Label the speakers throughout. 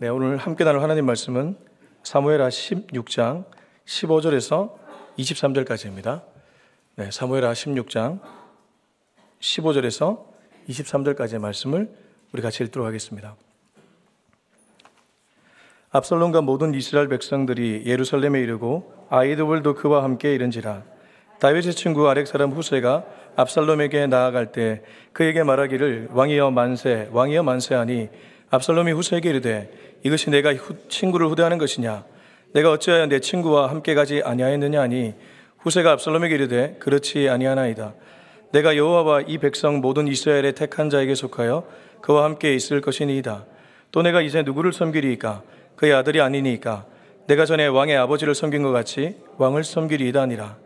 Speaker 1: 네, 오늘 함께 나눌 하나님 말씀은 사무엘하 16장 15절에서 23절까지입니다. 네, 사무엘하 16장 15절에서 23절까지의 말씀을 우리 같이 읽도록 하겠습니다. 압살롬과 모든 이스라엘 백성들이 예루살렘에 이르고 아이도볼도 그와 함께 이른지라 다윗의 친구 아렉 사람 후세가 압살롬에게 나아갈 때 그에게 말하기를 왕이여 만세 왕이여 만세하니 압살롬이 후세에게 이르되 이것이 내가 후, 친구를 후대하는 것이냐? 내가 어찌하여 내 친구와 함께 가지 아니하였느냐 하니? 후세가 압살롬에게 이르되 그렇지 아니하나이다. 내가 여호와와 이 백성 모든 이스라엘의 택한 자에게 속하여 그와 함께 있을 것이니이다. 또 내가 이제 누구를 섬기리이까? 그의 아들이 아니니까? 내가 전에 왕의 아버지를 섬긴 것 같이 왕을 섬기리이다 아니라.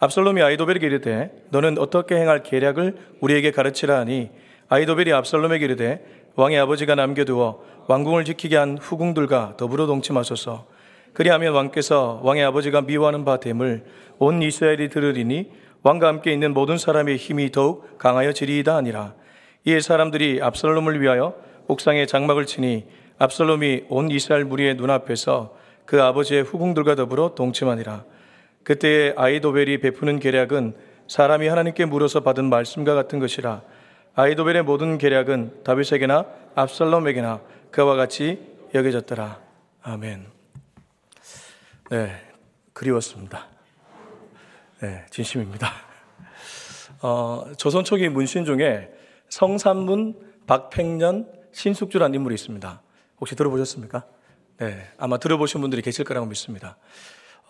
Speaker 1: 압살롬이 아이도벨에게 이르되 너는 어떻게 행할 계략을 우리에게 가르치라 하니? 아이도벨이 압살롬에게 이르되 왕의 아버지가 남겨두어 왕궁을 지키게 한 후궁들과 더불어 동침하소서 그리하면 왕께서 왕의 아버지가 미워하는 바 됨을 온 이스라엘이 들으리니 왕과 함께 있는 모든 사람의 힘이 더욱 강하여 지리이다 아니라 이에 사람들이 압살롬을 위하여 옥상에 장막을 치니 압살롬이 온 이스라엘 무리의 눈앞에서 그 아버지의 후궁들과 더불어 동침하니라. 그때의 아이도벨이 베푸는 계략은 사람이 하나님께 물어서 받은 말씀과 같은 것이라. 아이도벨의 모든 계략은 다윗에게나 압살롬에게나 그와 같이 여겨졌더라. 아멘. 네, 그리웠습니다. 네, 진심입니다. 어, 조선 초기 문신 중에 성산문 박팽년 신숙주라는 인물이 있습니다. 혹시 들어보셨습니까? 네, 아마 들어보신 분들이 계실 거라고 믿습니다.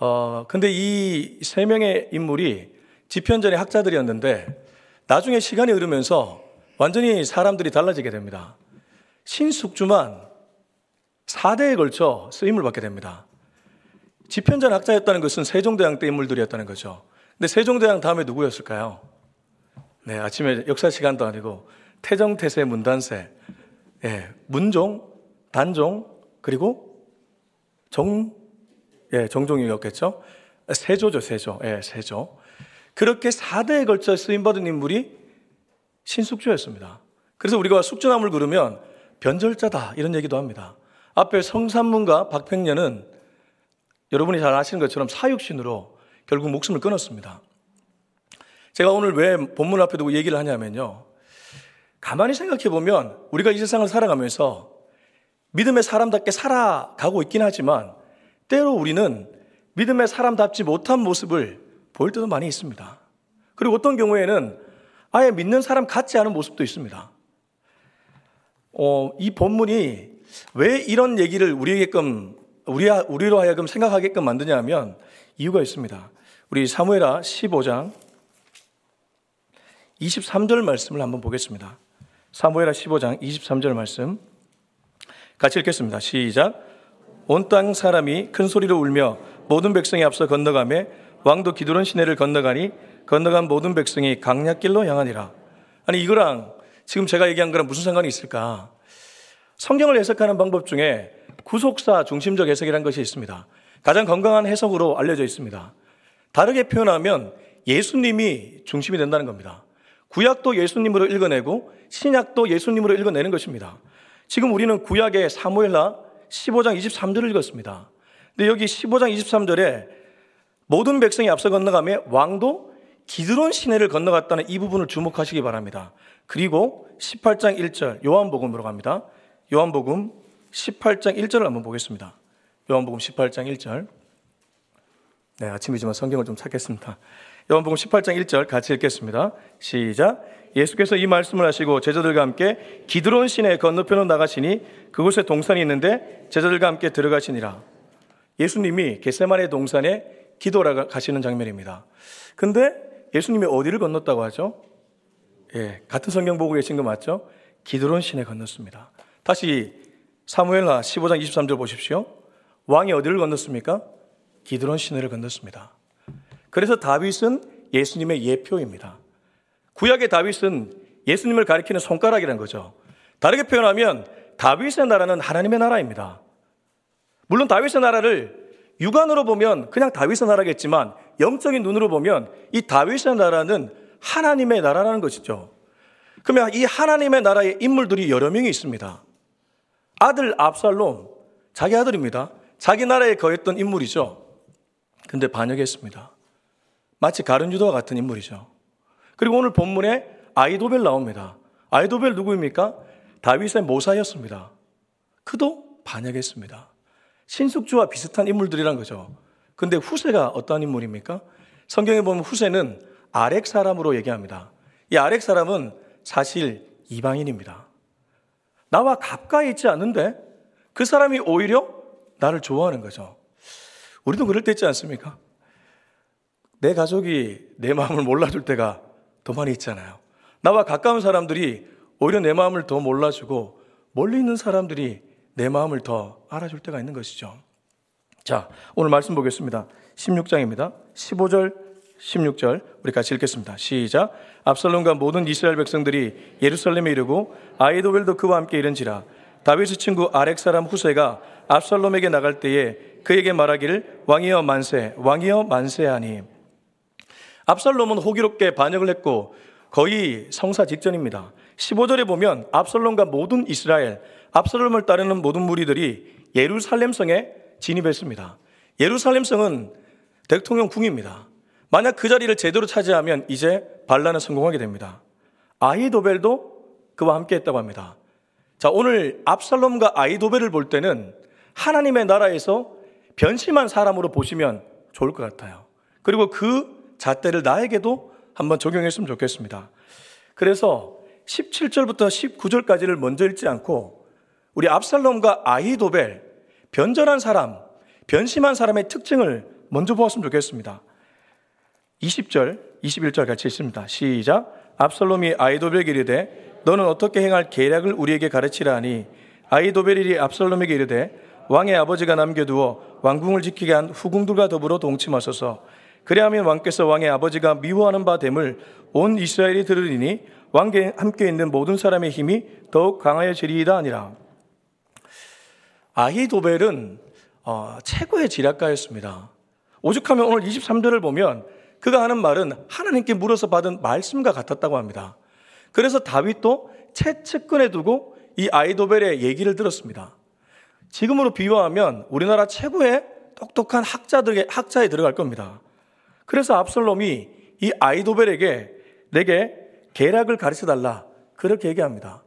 Speaker 1: 어, 근데 이 세 명의 인물이 지편전의 학자들이었는데 나중에 시간이 흐르면서 완전히 사람들이 달라지게 됩니다. 신숙주만 4대에 걸쳐 쓰임을 받게 됩니다. 지편전 학자였다는 것은 세종대왕 때 인물들이었다는 거죠. 근데 세종대왕 다음에 누구였을까요? 네, 아침에 역사 시간도 아니고 태정태세 문단세, 예, 문종, 단종, 그리고 정, 예, 정종이었겠죠? 세조죠, 세조. 예, 세조. 그렇게 4대에 걸쳐 쓰임받은 인물이 신숙주였습니다. 그래서 우리가 숙주나물 그러면 변절자다, 이런 얘기도 합니다. 앞에 성산문과 박팽년은 여러분이 잘 아시는 것처럼 사육신으로 결국 목숨을 끊었습니다. 제가 오늘 왜 본문 앞에 두고 얘기를 하냐면요. 가만히 생각해 보면 우리가 이 세상을 살아가면서 믿음의 사람답게 살아가고 있긴 하지만 때로 우리는 믿음의 사람답지 못한 모습을 보일 때도 많이 있습니다. 그리고 어떤 경우에는 아예 믿는 사람 같지 않은 모습도 있습니다. 어, 이 본문이 왜 이런 얘기를 우리에게끔 우리 우리로 하여금 생각하게끔 만드냐면 이유가 있습니다. 우리 사무엘하 15장 23절 말씀을 한번 보겠습니다. 사무엘하 15장 23절 말씀 같이 읽겠습니다. 시작. 온 땅 사람이 큰 소리로 울며 모든 백성이 앞서 건너가며 왕도 기드론 시내를 건너가니 건너간 모든 백성이 강약길로 향하니라. 아니 이거랑 지금 제가 얘기한 거랑 무슨 상관이 있을까? 성경을 해석하는 방법 중에 구속사 중심적 해석이라는 것이 있습니다. 가장 건강한 해석으로 알려져 있습니다. 다르게 표현하면 예수님이 중심이 된다는 겁니다. 구약도 예수님으로 읽어내고 신약도 예수님으로 읽어내는 것입니다. 지금 우리는 구약의 사무엘라 15장 23절을 읽었습니다. 근데 여기 15장 23절에 모든 백성이 앞서 건너가며 왕도 기드론 시내를 건너갔다는 이 부분을 주목하시기 바랍니다. 그리고 18장 1절 요한복음으로 갑니다. 요한복음 18장 1절을 한번 보겠습니다. 요한복음 18장 1절. 네, 아침이지만 성경을 좀 찾겠습니다. 요한복음 18장 1절 같이 읽겠습니다. 시작. 예수께서 이 말씀을 하시고 제자들과 함께 기드론 시내 건너편으로 나가시니 그곳에 동산이 있는데 제자들과 함께 들어가시니라. 예수님이 겟세마네 동산에 기도라 가시는 장면입니다. 근데 예수님이 어디를 건넜다고 하죠? 예, 같은 성경 보고 계신 거 맞죠? 기드론 시내 건넜습니다. 다시 사무엘하 15장 23절 보십시오. 왕이 어디를 건넜습니까? 기드론 시내를 건넜습니다. 그래서 다윗은 예수님의 예표입니다. 구약의 다윗은 예수님을 가리키는 손가락이라는 거죠. 다르게 표현하면 다윗의 나라는 하나님의 나라입니다. 물론 다윗의 나라를 육안으로 보면 그냥 다윗의 나라겠지만 영적인 눈으로 보면 이 다윗의 나라는 하나님의 나라라는 것이죠. 그러면 이 하나님의 나라의 인물들이 여러 명이 있습니다. 아들 압살롬, 자기 아들입니다. 자기 나라에 거했던 인물이죠. 근데 반역했습니다. 마치 가룟 유다와 같은 인물이죠. 그리고 오늘 본문에 아이도벨 나옵니다. 아이도벨 누구입니까? 다윗의 모사였습니다. 그도 반역했습니다. 신숙주와 비슷한 인물들이란 거죠. 근데 후세가 어떤 인물입니까? 성경에 보면 후세는 아렉 사람으로 얘기합니다. 이 아렉 사람은 사실 이방인입니다. 나와 가까이 있지 않는데 그 사람이 오히려 나를 좋아하는 거죠. 우리도 그럴 때 있지 않습니까? 내 가족이 내 마음을 몰라줄 때가 더 많이 있잖아요. 나와 가까운 사람들이 오히려 내 마음을 더 몰라주고 멀리 있는 사람들이 내 마음을 더 알아줄 때가 있는 것이죠. 자, 오늘 말씀 보겠습니다. 16장입니다. 15절, 16절 우리 같이 읽겠습니다. 시작. 압살롬과 모든 이스라엘 백성들이 예루살렘에 이르고 아이도벨도 그와 함께 이른지라 다윗의 친구 아렉 사람 후세가 압살롬에게 나갈 때에 그에게 말하기를 왕이여 만세, 왕이여 만세하니 압살롬은 호기롭게 반역을 했고 거의 성사 직전입니다. 15절에 보면 압살롬과 모든 이스라엘, 압살롬을 따르는 모든 무리들이 예루살렘 성에 진입했습니다. 예루살렘 성은 대통령 궁입니다. 만약 그 자리를 제대로 차지하면 이제 반란은 성공하게 됩니다. 아이도벨도 그와 함께 했다고 합니다. 자, 오늘 압살롬과 아이도벨을 볼 때는 하나님의 나라에서 변심한 사람으로 보시면 좋을 것 같아요. 그리고 그 잣대를 나에게도 한번 적용했으면 좋겠습니다. 그래서 17절부터 19절까지를 먼저 읽지 않고 우리 압살롬과 아히도벨 변절한 사람, 변심한 사람의 특징을 먼저 보았으면 좋겠습니다. 20절, 21절 같이 있습니다. 시작. 압살롬이 아이도벨에게 이르되 너는 어떻게 행할 계략을 우리에게 가르치라 하니 아이도벨이 압살롬에게 이르되 왕의 아버지가 남겨두어 왕궁을 지키게 한 후궁들과 더불어 동침하소서 그래하면 왕께서 왕의 아버지가 미워하는 바 됨을 온 이스라엘이 들으리니 왕께 함께 있는 모든 사람의 힘이 더욱 강하여지리이다 아니라 아히도벨은 어, 최고의 지략가였습니다. 오죽하면 오늘 23절을 보면 그가 하는 말은 하나님께 물어서 받은 말씀과 같았다고 합니다. 그래서 다윗도 채측근에 두고 이 아이도벨의 얘기를 들었습니다. 지금으로 비유하면 우리나라 최고의 똑똑한 학자들의 학자에 들어갈 겁니다. 그래서 압살롬이 이 아이도벨에게 내게 계략을 가르쳐 달라 그렇게 얘기합니다.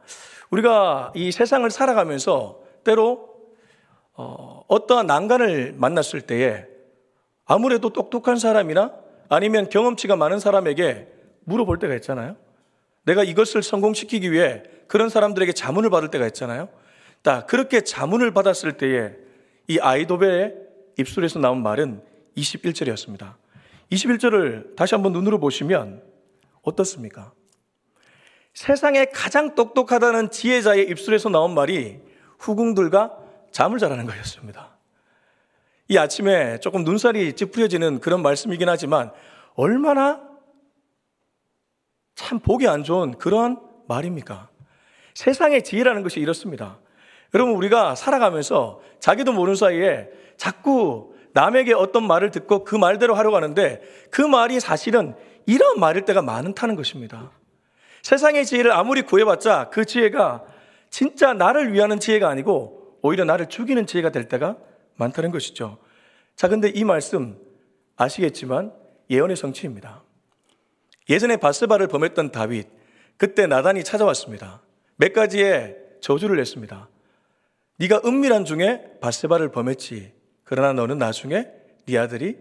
Speaker 1: 우리가 이 세상을 살아가면서 때로 어, 어떠한 난간을 만났을 때에 아무래도 똑똑한 사람이나 아니면 경험치가 많은 사람에게 물어볼 때가 있잖아요. 내가 이것을 성공시키기 위해 그런 사람들에게 자문을 받을 때가 있잖아요. 딱 그렇게 자문을 받았을 때에 이 아이도베의 입술에서 나온 말은 21절이었습니다. 21절을 다시 한번 눈으로 보시면 어떻습니까? 세상에 가장 똑똑하다는 지혜자의 입술에서 나온 말이 후궁들과 잠을 자라는 거였습니다. 이 아침에 조금 눈살이 찌푸려지는 그런 말씀이긴 하지만 얼마나 참 보기 안 좋은 그러한 말입니까? 세상의 지혜라는 것이 이렇습니다. 여러분, 우리가 살아가면서 자기도 모르는 사이에 자꾸 남에게 어떤 말을 듣고 그 말대로 하려고 하는데 그 말이 사실은 이런 말일 때가 많다는 것입니다. 세상의 지혜를 아무리 구해봤자 그 지혜가 진짜 나를 위하는 지혜가 아니고 오히려 나를 죽이는 지혜가 될 때가 많다는 것이죠. 자, 근데 이 말씀 아시겠지만 예언의 성취입니다. 예전에 바스바를 범했던 다윗, 그때 나단이 찾아왔습니다. 몇 가지의 저주를 냈습니다. 네가 은밀한 중에 바세바를 범했지. 그러나 너는 나중에 네 아들이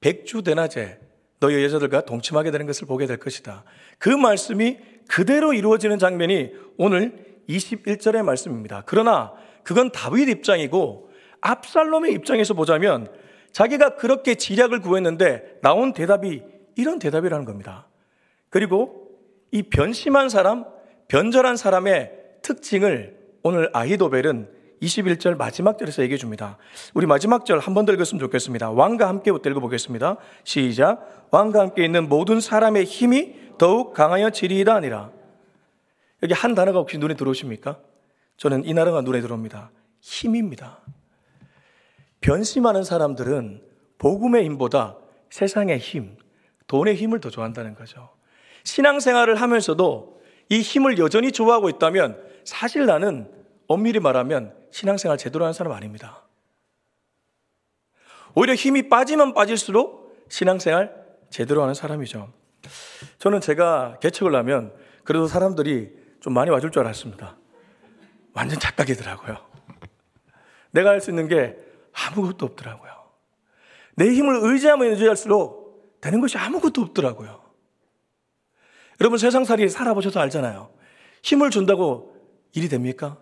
Speaker 1: 백주 대낮에 너희 여자들과 동침하게 되는 것을 보게 될 것이다. 그 말씀이 그대로 이루어지는 장면이 오늘 21절의 말씀입니다. 그러나 그건 다윗 입장이고 압살롬의 입장에서 보자면 자기가 그렇게 지략을 구했는데 나온 대답이 이런 대답이라는 겁니다. 그리고 이 변심한 사람, 변절한 사람의 특징을 오늘 아히도벨은 21절 마지막 절에서 얘기해 줍니다. 우리 마지막 절 한 번 더 읽었으면 좋겠습니다. 왕과 함께부터 읽어보겠습니다. 시작. 왕과 함께 있는 모든 사람의 힘이 더욱 강하여 지리이다 아니라. 여기 한 단어가 혹시 눈에 들어오십니까? 저는 이 단어가 눈에 들어옵니다. 힘입니다. 변심하는 사람들은 복음의 힘보다 세상의 힘, 돈의 힘을 더 좋아한다는 거죠. 신앙생활을 하면서도 이 힘을 여전히 좋아하고 있다면 사실 나는 엄밀히 말하면 신앙생활 제대로 하는 사람 아닙니다. 오히려 힘이 빠지면 빠질수록 신앙생활 제대로 하는 사람이죠. 저는 제가 개척을 하면 그래도 사람들이 좀 많이 와줄 줄 알았습니다. 완전 착각이더라고요. 내가 할 수 있는 게 아무것도 없더라고요. 내 힘을 의지하면 의지할수록 되는 것이 아무것도 없더라고요. 여러분 세상살이 살아보셔서 알잖아요. 힘을 준다고 일이 됩니까?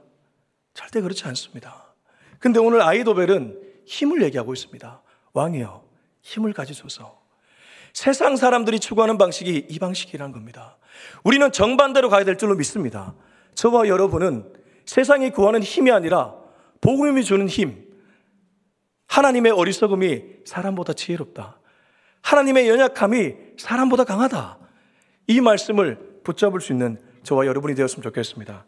Speaker 1: 절대 그렇지 않습니다. 근데 오늘 아이도벨은 힘을 얘기하고 있습니다. 왕이여, 힘을 가지소서. 세상 사람들이 추구하는 방식이 이 방식이란 겁니다. 우리는 정반대로 가야 될 줄로 믿습니다. 저와 여러분은 세상이 구하는 힘이 아니라 복음이 주는 힘. 하나님의 어리석음이 사람보다 지혜롭다. 하나님의 연약함이 사람보다 강하다. 이 말씀을 붙잡을 수 있는 저와 여러분이 되었으면 좋겠습니다.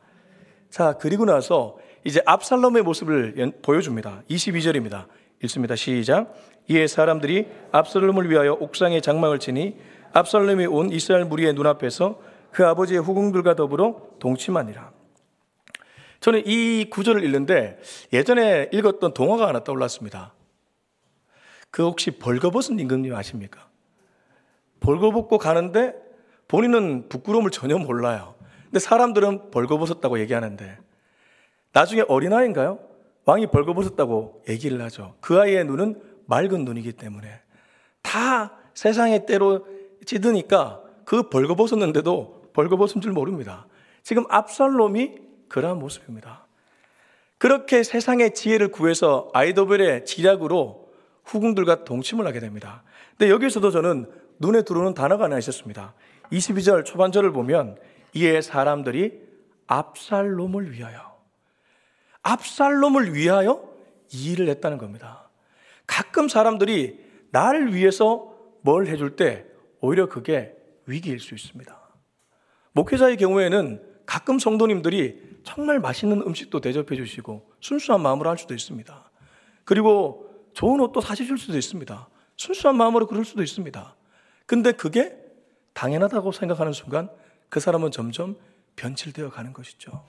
Speaker 1: 자, 그리고 나서 이제 압살롬의 모습을 보여줍니다. 22절입니다. 읽습니다. 시작. 이에 사람들이 압살롬을 위하여 옥상에 장막을 치니 압살롬이 온 이스라엘 무리의 눈앞에서 그 아버지의 후궁들과 더불어 동침하니라. 저는 이 구절을 읽는데 예전에 읽었던 동화가 하나 떠올랐습니다. 그 혹시 벌거벗은 임금님 아십니까? 벌거벗고 가는데 본인은 부끄러움을 전혀 몰라요. 근데 사람들은 벌거벗었다고 얘기하는데 나중에 어린아이인가요? 왕이 벌거벗었다고 얘기를 하죠. 그 아이의 눈은 맑은 눈이기 때문에 다 세상의 때로 찌드니까 그 벌거벗었는데도 벌거벗은 줄 모릅니다. 지금 압살롬이 그러한 모습입니다. 그렇게 세상의 지혜를 구해서 아이도벨의 지략으로 후궁들과 동침을 하게 됩니다. 근데 여기서도 저는 눈에 들어오는 단어가 하나 있었습니다. 22절 초반절을 보면 이에 사람들이 압살롬을 위하여 압살롬을 위하여 이 일을 했다는 겁니다. 가끔 사람들이 나를 위해서 뭘 해줄 때 오히려 그게 위기일 수 있습니다. 목회자의 경우에는 가끔 성도님들이 정말 맛있는 음식도 대접해 주시고 순수한 마음으로 할 수도 있습니다. 그리고 좋은 옷도 사주실 수도 있습니다. 순수한 마음으로 그럴 수도 있습니다. 근데 그게 당연하다고 생각하는 순간 그 사람은 점점 변질되어 가는 것이죠.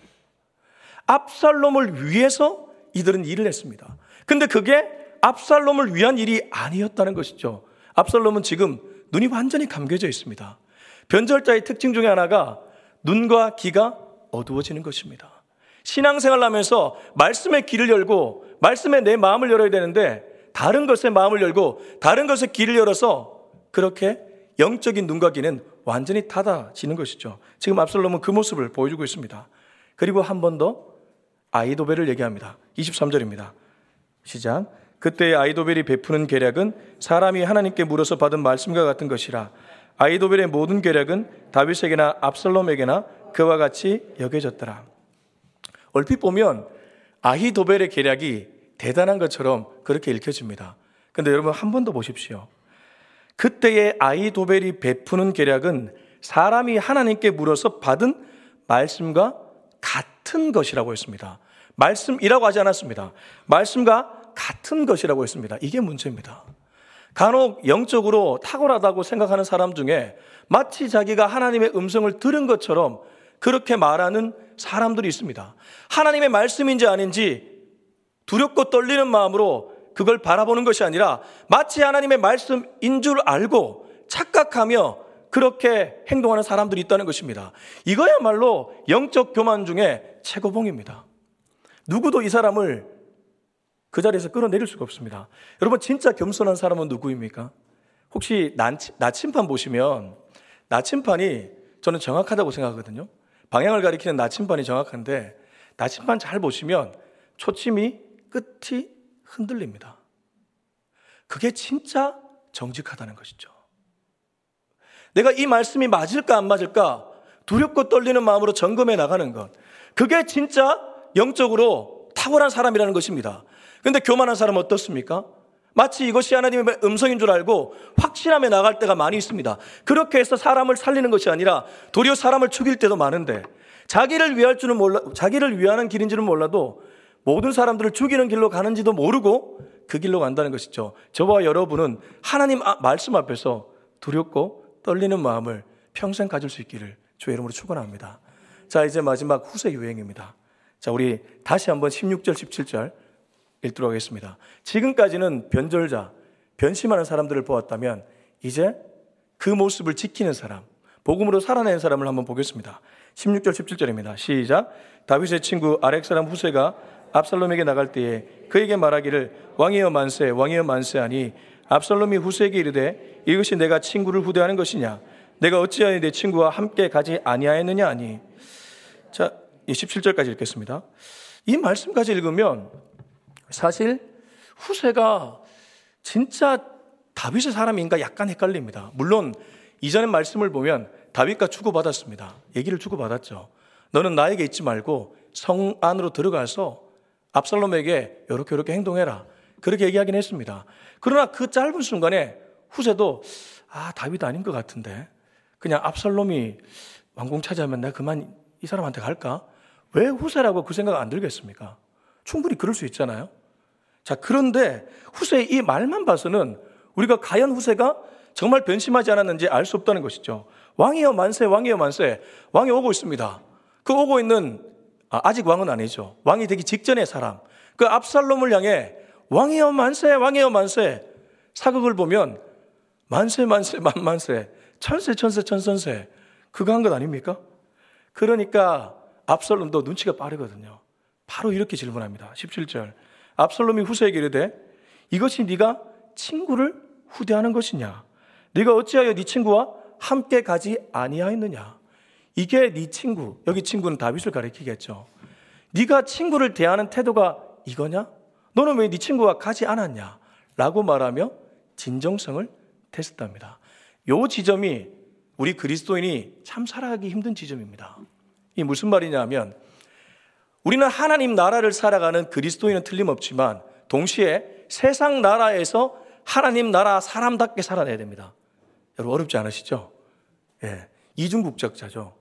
Speaker 1: 압살롬을 위해서 이들은 일을 했습니다. 근데 그게 압살롬을 위한 일이 아니었다는 것이죠. 압살롬은 지금 눈이 완전히 감겨져 있습니다. 변절자의 특징 중에 하나가 눈과 귀가 어두워지는 것입니다. 신앙생활 하면서 말씀의 길을 열고 말씀에 내 마음을 열어야 되는데 다른 것에 마음을 열고 다른 것에 길을 열어서 그렇게 영적인 눈과 귀는 완전히 닫아지는 것이죠. 지금 압살롬은 그 모습을 보여주고 있습니다. 그리고 한 번 더 아이도벨을 얘기합니다. 23절입니다. 시작. 그때 아이도벨이 베푸는 계략은 사람이 하나님께 물어서 받은 말씀과 같은 것이라 아이도벨의 모든 계략은 다윗에게나 압살롬에게나 그와 같이 여겨졌더라. 얼핏 보면 아히도벨의 계략이 대단한 것처럼 그렇게 읽혀집니다. 근데 여러분 한 번 더 보십시오. 그때의 아이도벨이 베푸는 계략은 사람이 하나님께 물어서 받은 말씀과 같은 것이라고 했습니다. 말씀이라고 하지 않았습니다. 말씀과 같은 것이라고 했습니다. 이게 문제입니다. 간혹 영적으로 탁월하다고 생각하는 사람 중에 마치 자기가 하나님의 음성을 들은 것처럼 그렇게 말하는 사람들이 있습니다. 하나님의 말씀인지 아닌지 두렵고 떨리는 마음으로 그걸 바라보는 것이 아니라 마치 하나님의 말씀인 줄 알고 착각하며 그렇게 행동하는 사람들이 있다는 것입니다. 이거야말로 영적 교만 중에 최고봉입니다. 누구도 이 사람을 그 자리에서 끌어내릴 수가 없습니다. 여러분, 진짜 겸손한 사람은 누구입니까? 혹시 나침판 보시면 나침판이 저는 정확하다고 생각하거든요. 방향을 가리키는 나침판이 정확한데 나침판 잘 보시면 초침이 끝이 흔들립니다. 그게 진짜 정직하다는 것이죠. 내가 이 말씀이 맞을까 안 맞을까 두렵고 떨리는 마음으로 점검해 나가는 것. 그게 진짜 영적으로 탁월한 사람이라는 것입니다. 근데 교만한 사람은 어떻습니까? 마치 이것이 하나님의 음성인 줄 알고 확신하며 나갈 때가 많이 있습니다. 그렇게 해서 사람을 살리는 것이 아니라 도리어 사람을 죽일 때도 많은데 자기를 위할 줄은 몰라, 자기를 위하는 길인지는 몰라도 모든 사람들을 죽이는 길로 가는지도 모르고 그 길로 간다는 것이죠. 저와 여러분은 하나님 아, 말씀 앞에서 두렵고 떨리는 마음을 평생 가질 수 있기를 주의 이름으로 축원합니다. 자, 이제 마지막 후세 유행입니다. 자, 우리 다시 한번 16절, 17절 읽도록 하겠습니다. 지금까지는 변절자, 변심하는 사람들을 보았다면 이제 그 모습을 지키는 사람, 복음으로 살아낸 사람을 한번 보겠습니다. 16절, 17절입니다. 시작. 다윗의 친구 아렉 사람 후세가 압살롬에게 나갈 때에 그에게 말하기를 왕이여 만세, 왕이여 만세하니 압살롬이 후세에게 이르되 이것이 내가 친구를 후대하는 것이냐? 내가 어찌하여 내 친구와 함께 가지 아니하였느냐 하니. 자, 17절까지 읽겠습니다. 이 말씀까지 읽으면 사실 후세가 진짜 다윗의 사람인가 약간 헷갈립니다. 물론 이전의 말씀을 보면 다윗과 주고받았습니다. 얘기를 주고받았죠. 너는 나에게 있지 말고 성 안으로 들어가서 압살롬에게 이렇게 이렇게 행동해라. 그렇게 얘기하긴 했습니다. 그러나 그 짧은 순간에 후세도 아 다윗 아닌 것 같은데 그냥 압살롬이 왕궁 차지하면 내가 그만 이 사람한테 갈까? 왜 후세라고 그 생각 안 들겠습니까? 충분히 그럴 수 있잖아요. 자 그런데 후세의 이 말만 봐서는 우리가 과연 후세가 정말 변심하지 않았는지 알 수 없다는 것이죠. 왕이여 만세, 왕이여 만세. 왕이 오고 있습니다. 그 오고 있는 아, 직 왕은 아니죠. 왕이 되기 직전의 사람. 그 압살롬을 향해 왕이여 만세, 왕이여 만세. 사극을 보면 만세, 만세, 만만세, 천세, 천세, 천선세. 그거 한 것 아닙니까? 그러니까 압살롬도 눈치가 빠르거든요. 바로 이렇게 질문합니다. 17절. 압살롬이 후세에게 이르되 이것이 네가 친구를 후대하는 것이냐? 네가 어찌하여 네 친구와 함께 가지 아니하였느냐? 이게 네 친구. 여기 친구는 다윗을 가리키겠죠. 네가 친구를 대하는 태도가 이거냐? 너는 왜 네 친구와 가지 않았냐? 라고 말하며 진정성을 테스트합니다. 요 지점이 우리 그리스도인이 참 살아가기 힘든 지점입니다. 이 무슨 말이냐면 우리는 하나님 나라를 살아가는 그리스도인은 틀림없지만 동시에 세상 나라에서 하나님 나라 사람답게 살아내야 됩니다. 여러분 어렵지 않으시죠? 예. 이중 국적자죠.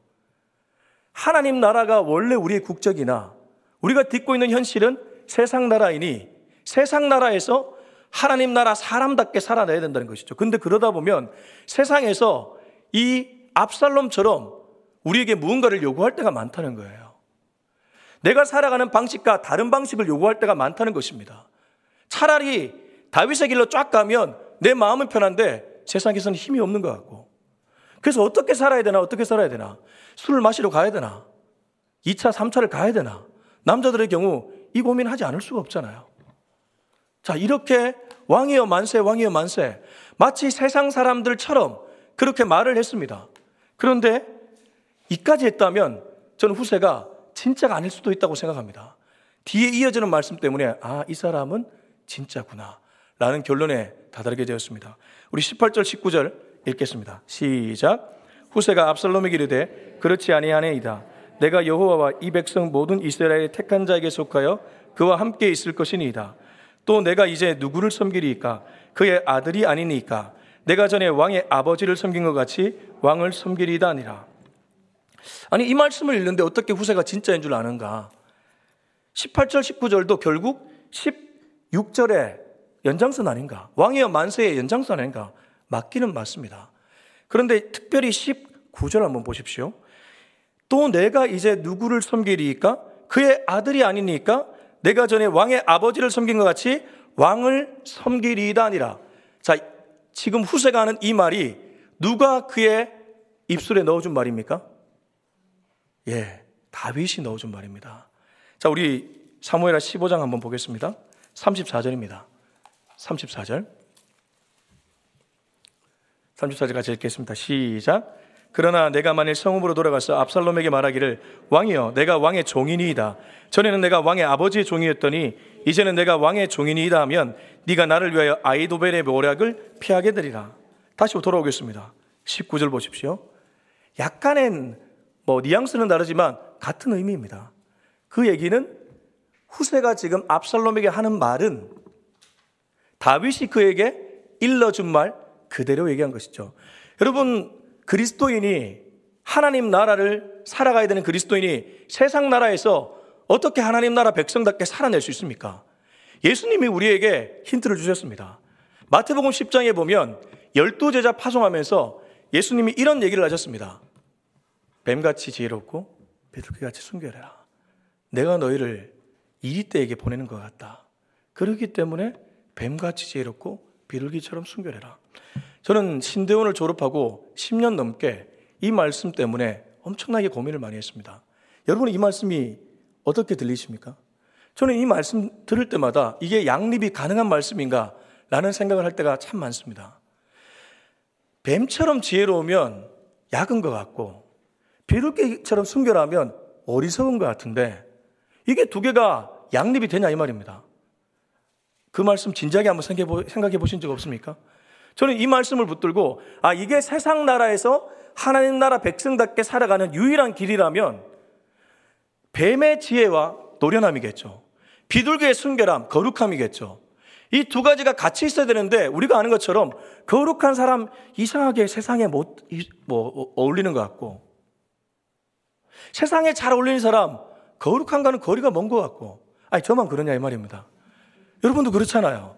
Speaker 1: 하나님 나라가 원래 우리의 국적이나 우리가 딛고 있는 현실은 세상 나라이니 세상 나라에서 하나님 나라 사람답게 살아내야 된다는 것이죠. 근데 그러다 보면 세상에서 이 압살롬처럼 우리에게 무언가를 요구할 때가 많다는 거예요. 내가 살아가는 방식과 다른 방식을 요구할 때가 많다는 것입니다. 차라리 다윗의 길로 쫙 가면 내 마음은 편한데 세상에서는 힘이 없는 것 같고. 그래서 어떻게 살아야 되나, 어떻게 살아야 되나. 술을 마시러 가야 되나. 2차, 3차를 가야 되나. 남자들의 경우 이 고민하지 않을 수가 없잖아요. 자, 이렇게 왕이여 만세, 왕이여 만세. 마치 세상 사람들처럼 그렇게 말을 했습니다. 그런데 이까지 했다면 저는 후세가 진짜가 아닐 수도 있다고 생각합니다. 뒤에 이어지는 말씀 때문에 아, 이 사람은 진짜구나. 라는 결론에 다다르게 되었습니다. 우리 18절, 19절 읽겠습니다. 시작. 후세가 압살롬에게 이르되 그렇지 아니하네이다. 내가 여호와와 이 백성 모든 이스라엘의 택한 자에게 속하여 그와 함께 있을 것이니이다. 또 내가 이제 누구를 섬기리이까? 그의 아들이 아니니까. 내가 전에 왕의 아버지를 섬긴 것 같이 왕을 섬기리이다 아니라. 아니 이 말씀을 읽는데 어떻게 후세가 진짜인 줄 아는가? 18절, 19절도 결국 16절에 연장선 아닌가? 왕이여 만세의 연장선 아닌가? 맞기는 맞습니다. 그런데 특별히 19절 한번 보십시오. 또 내가 이제 누구를 섬기리까? 그의 아들이 아니니까 내가 전에 왕의 아버지를 섬긴 것 같이 왕을 섬기리이다 아니라. 자, 지금 후세가 하는 이 말이 누가 그의 입술에 넣어준 말입니까? 예, 다윗이 넣어준 말입니다. 자, 우리 사무엘하 15장 한번 보겠습니다. 34절입니다. 34절. 34절 같이 읽겠습니다. 시작. 그러나 내가 만일 성읍으로 돌아가서 압살롬에게 말하기를 왕이여 내가 왕의 종이니이다. 전에는 내가 왕의 아버지의 종이었더니 이제는 내가 왕의 종이니이다 하면 네가 나를 위하여 아이도벨의 모략을 피하게 되리라. 다시 돌아오겠습니다. 19절 보십시오. 약간의 뭐 뉘앙스는 다르지만 같은 의미입니다. 그 얘기는 후세가 지금 압살롬에게 하는 말은 다윗이 그에게 일러준 말 그대로 얘기한 것이죠. 여러분, 그리스도인이 하나님 나라를 살아가야 되는 그리스도인이 세상 나라에서 어떻게 하나님 나라 백성답게 살아낼 수 있습니까? 예수님이 우리에게 힌트를 주셨습니다. 마태복음 10장에 보면 열두 제자 파송하면서 예수님이 이런 얘기를 하셨습니다. 뱀같이 지혜롭고 비둘기같이 순결해라. 내가 너희를 이리때에게 보내는 것 같다. 그렇기 때문에 뱀같이 지혜롭고 비둘기처럼 순결해라. 저는 신대원을 졸업하고 10년 넘게 이 말씀 때문에 엄청나게 고민을 많이 했습니다. 여러분 이 말씀이 어떻게 들리십니까? 저는 이 말씀 들을 때마다 이게 양립이 가능한 말씀인가? 라는 생각을 할 때가 참 많습니다. 뱀처럼 지혜로우면 약은 것 같고, 비둘기처럼 순결하면 어리석은 것 같은데, 이게 두 개가 양립이 되냐 이 말입니다. 그 말씀 진지하게 한번 생각해 보신 적 없습니까? 저는 이 말씀을 붙들고, 아, 이게 세상 나라에서 하나님 나라 백성답게 살아가는 유일한 길이라면, 뱀의 지혜와 노련함이겠죠. 비둘기의 순결함, 거룩함이겠죠. 이 두 가지가 같이 있어야 되는데 우리가 아는 것처럼 거룩한 사람 이상하게 세상에 못, 뭐, 어울리는 것 같고 세상에 잘 어울리는 사람 거룩한가는 거리가 먼 것 같고 아니 저만 그러냐 이 말입니다. 여러분도 그렇잖아요.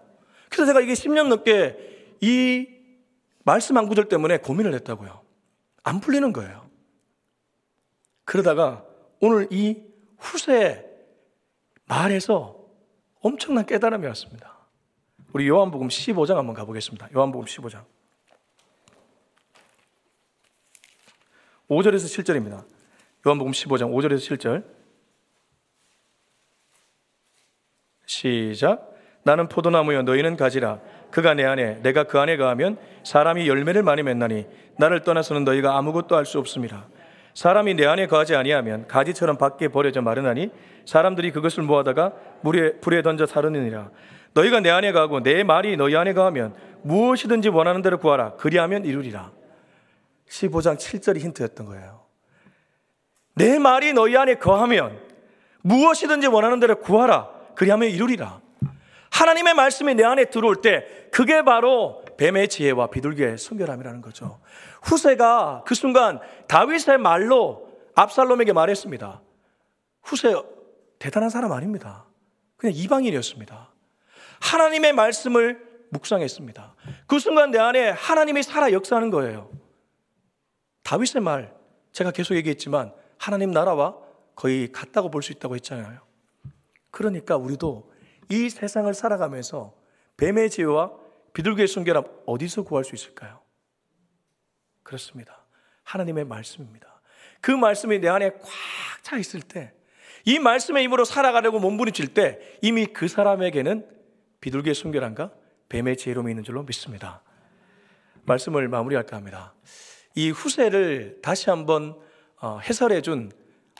Speaker 1: 그래서 제가 이게 10년 넘게 이 말씀 한 구절 때문에 고민을 했다고요. 안 풀리는 거예요. 그러다가 오늘 이 후세 말에서 엄청난 깨달음이 왔습니다. 우리 요한복음 15장 한번 가보겠습니다. 요한복음 15장. 5절에서 7절입니다. 요한복음 15장 5절에서 7절. 시작. 나는 포도나무여 너희는 가지라. 그가 내 안에 내가 그 안에 가하면 사람이 열매를 많이 맺나니 나를 떠나서는 너희가 아무것도 할 수 없습니다. 사람이 내 안에 거하지 아니하면 가지처럼 밖에 버려져 마르나니 사람들이 그것을 모아다가 물에 불에 던져 사르느니라. 너희가 내 안에 가고 내 말이 너희 안에 가하면 무엇이든지 원하는 대로 구하라. 그리하면 이루리라. 15장 7절이 힌트였던 거예요. 내 말이 너희 안에 거하면 무엇이든지 원하는 대로 구하라. 그리하면 이루리라. 하나님의 말씀이 내 안에 들어올 때 그게 바로 뱀의 지혜와 비둘기의 순결함이라는 거죠. 후세가 그 순간 다윗의 말로 압살롬에게 말했습니다. 후세 대단한 사람 아닙니다. 그냥 이방인이었습니다. 하나님의 말씀을 묵상했습니다. 그 순간 내 안에 하나님이 살아 역사하는 거예요. 다윗의 말, 제가 계속 얘기했지만 하나님 나라와 거의 같다고 볼 수 있다고 했잖아요. 그러니까 우리도 이 세상을 살아가면서 뱀의 지혜와 비둘기의 순결함 어디서 구할 수 있을까요? 그렇습니다. 하나님의 말씀입니다. 그 말씀이 내 안에 꽉 차 있을 때, 이 말씀의 힘으로 살아가려고 몸부림칠 때, 이미 그 사람에게는 비둘기의 순결함과 뱀의 지혜로움이 있는 줄로 믿습니다. 말씀을 마무리할까 합니다. 이 후세를 다시 한번 어, 해설해 준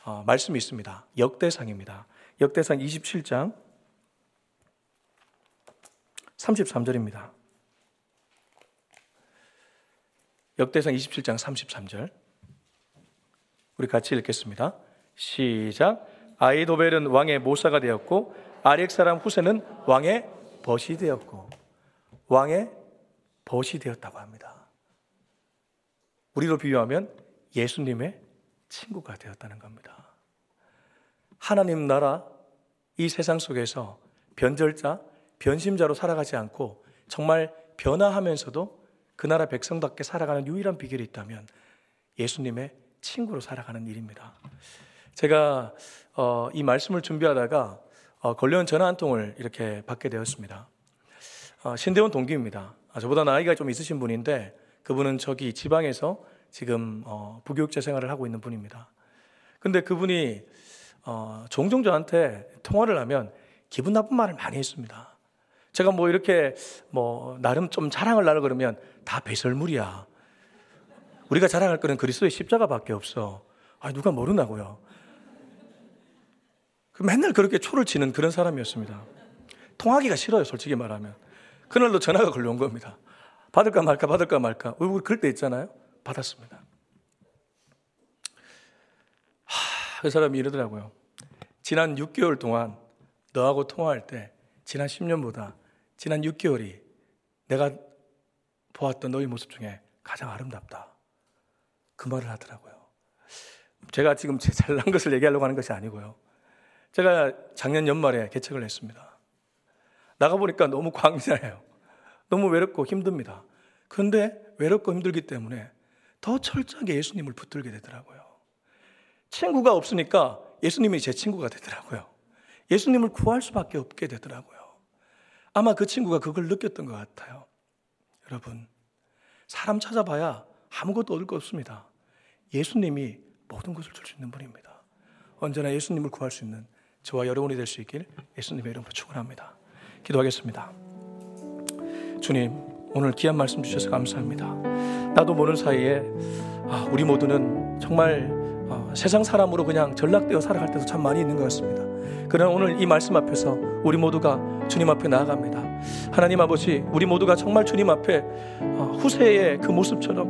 Speaker 1: 어, 말씀이 있습니다. 역대상입니다. 역대상 27장 33절입니다. 역대상 27장 33절. 우리 같이 읽겠습니다. 시작. 아이도벨은 왕의 모사가 되었고 아렉 사람 후세는 왕의 벗이 되었고 왕의 벗이 되었다고 합니다. 우리로 비유하면 예수님의 친구가 되었다는 겁니다. 하나님 나라 이 세상 속에서 변절자, 변심자로 살아가지 않고 정말 변화하면서도 그 나라 백성답게 살아가는 유일한 비결이 있다면 예수님의 친구로 살아가는 일입니다. 제가 어, 이 말씀을 준비하다가 어, 걸려온 전화 한 통을 이렇게 받게 되었습니다. 어, 신대원 동기입니다. 아, 저보다 나이가 좀 있으신 분인데 그분은 저기 지방에서 지금 어, 부교육자 생활을 하고 있는 분입니다. 근데 그분이 어, 종종 저한테 통화를 하면 기분 나쁜 말을 많이 했습니다. 제가 뭐 이렇게 뭐 나름 좀 자랑을 나려 그러면 다 배설물이야. 우리가 자랑할 거는 그리스도의 십자가밖에 없어. 아 누가 모르나고요. 그 맨날 그렇게 초를 치는 그런 사람이었습니다. 통하기가 싫어요, 솔직히 말하면. 그날로 전화가 걸려온 겁니다. 받을까 말까, 받을까 말까. 우리 그럴 때 있잖아요. 받았습니다. 하, 그 사람이 이러더라고요. 지난 6개월 동안 너하고 통화할 때 지난 10년보다 지난 6개월이 내가 보았던 너희 모습 중에 가장 아름답다. 그 말을 하더라고요. 제가 지금 제 잘난 것을 얘기하려고 하는 것이 아니고요. 제가 작년 연말에 개척을 했습니다. 나가보니까 너무 광야예요. 너무 외롭고 힘듭니다. 그런데 외롭고 힘들기 때문에 더 철저하게 예수님을 붙들게 되더라고요. 친구가 없으니까 예수님이 제 친구가 되더라고요. 예수님을 구할 수밖에 없게 되더라고요. 아마 그 친구가 그걸 느꼈던 것 같아요. 여러분, 사람 찾아봐야 아무것도 얻을 거 없습니다. 예수님이 모든 것을 줄 수 있는 분입니다. 언제나 예수님을 구할 수 있는 저와 여러분이 될 수 있길 예수님의 이름으로 축원합니다. 기도하겠습니다. 주님, 오늘 귀한 말씀 주셔서 감사합니다. 나도 모르는 사이에 아, 우리 모두는 정말 어, 세상 사람으로 그냥 전락되어 살아갈 때도 참 많이 있는 것 같습니다. 그러나 오늘 이 말씀 앞에서 우리 모두가 주님 앞에 나아갑니다. 하나님 아버지, 우리 모두가 정말 주님 앞에 어, 후세의 그 모습처럼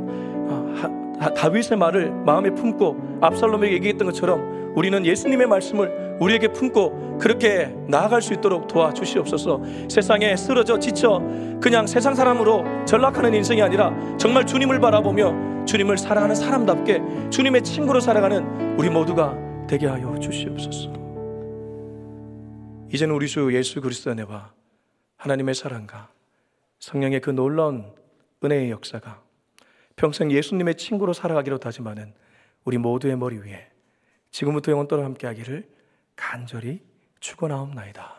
Speaker 1: 어, 하- 다윗의 말을 마음에 품고 압살롬에게 얘기했던 것처럼 우리는 예수님의 말씀을 우리에게 품고 그렇게 나아갈 수 있도록 도와주시옵소서. 세상에 쓰러져 지쳐 그냥 세상 사람으로 전락하는 인생이 아니라 정말 주님을 바라보며 주님을 사랑하는 사람답게 주님의 친구로 살아가는 우리 모두가 되게 하여 주시옵소서. 이제는 우리 주 예수 그리스도 안에와 하나님의 사랑과 성령의 그 놀라운 은혜의 역사가 평생 예수님의 친구로 살아가기로 다짐하는 우리 모두의 머리 위에 지금부터 영원토록 함께하기를 간절히 축원하옵나이다.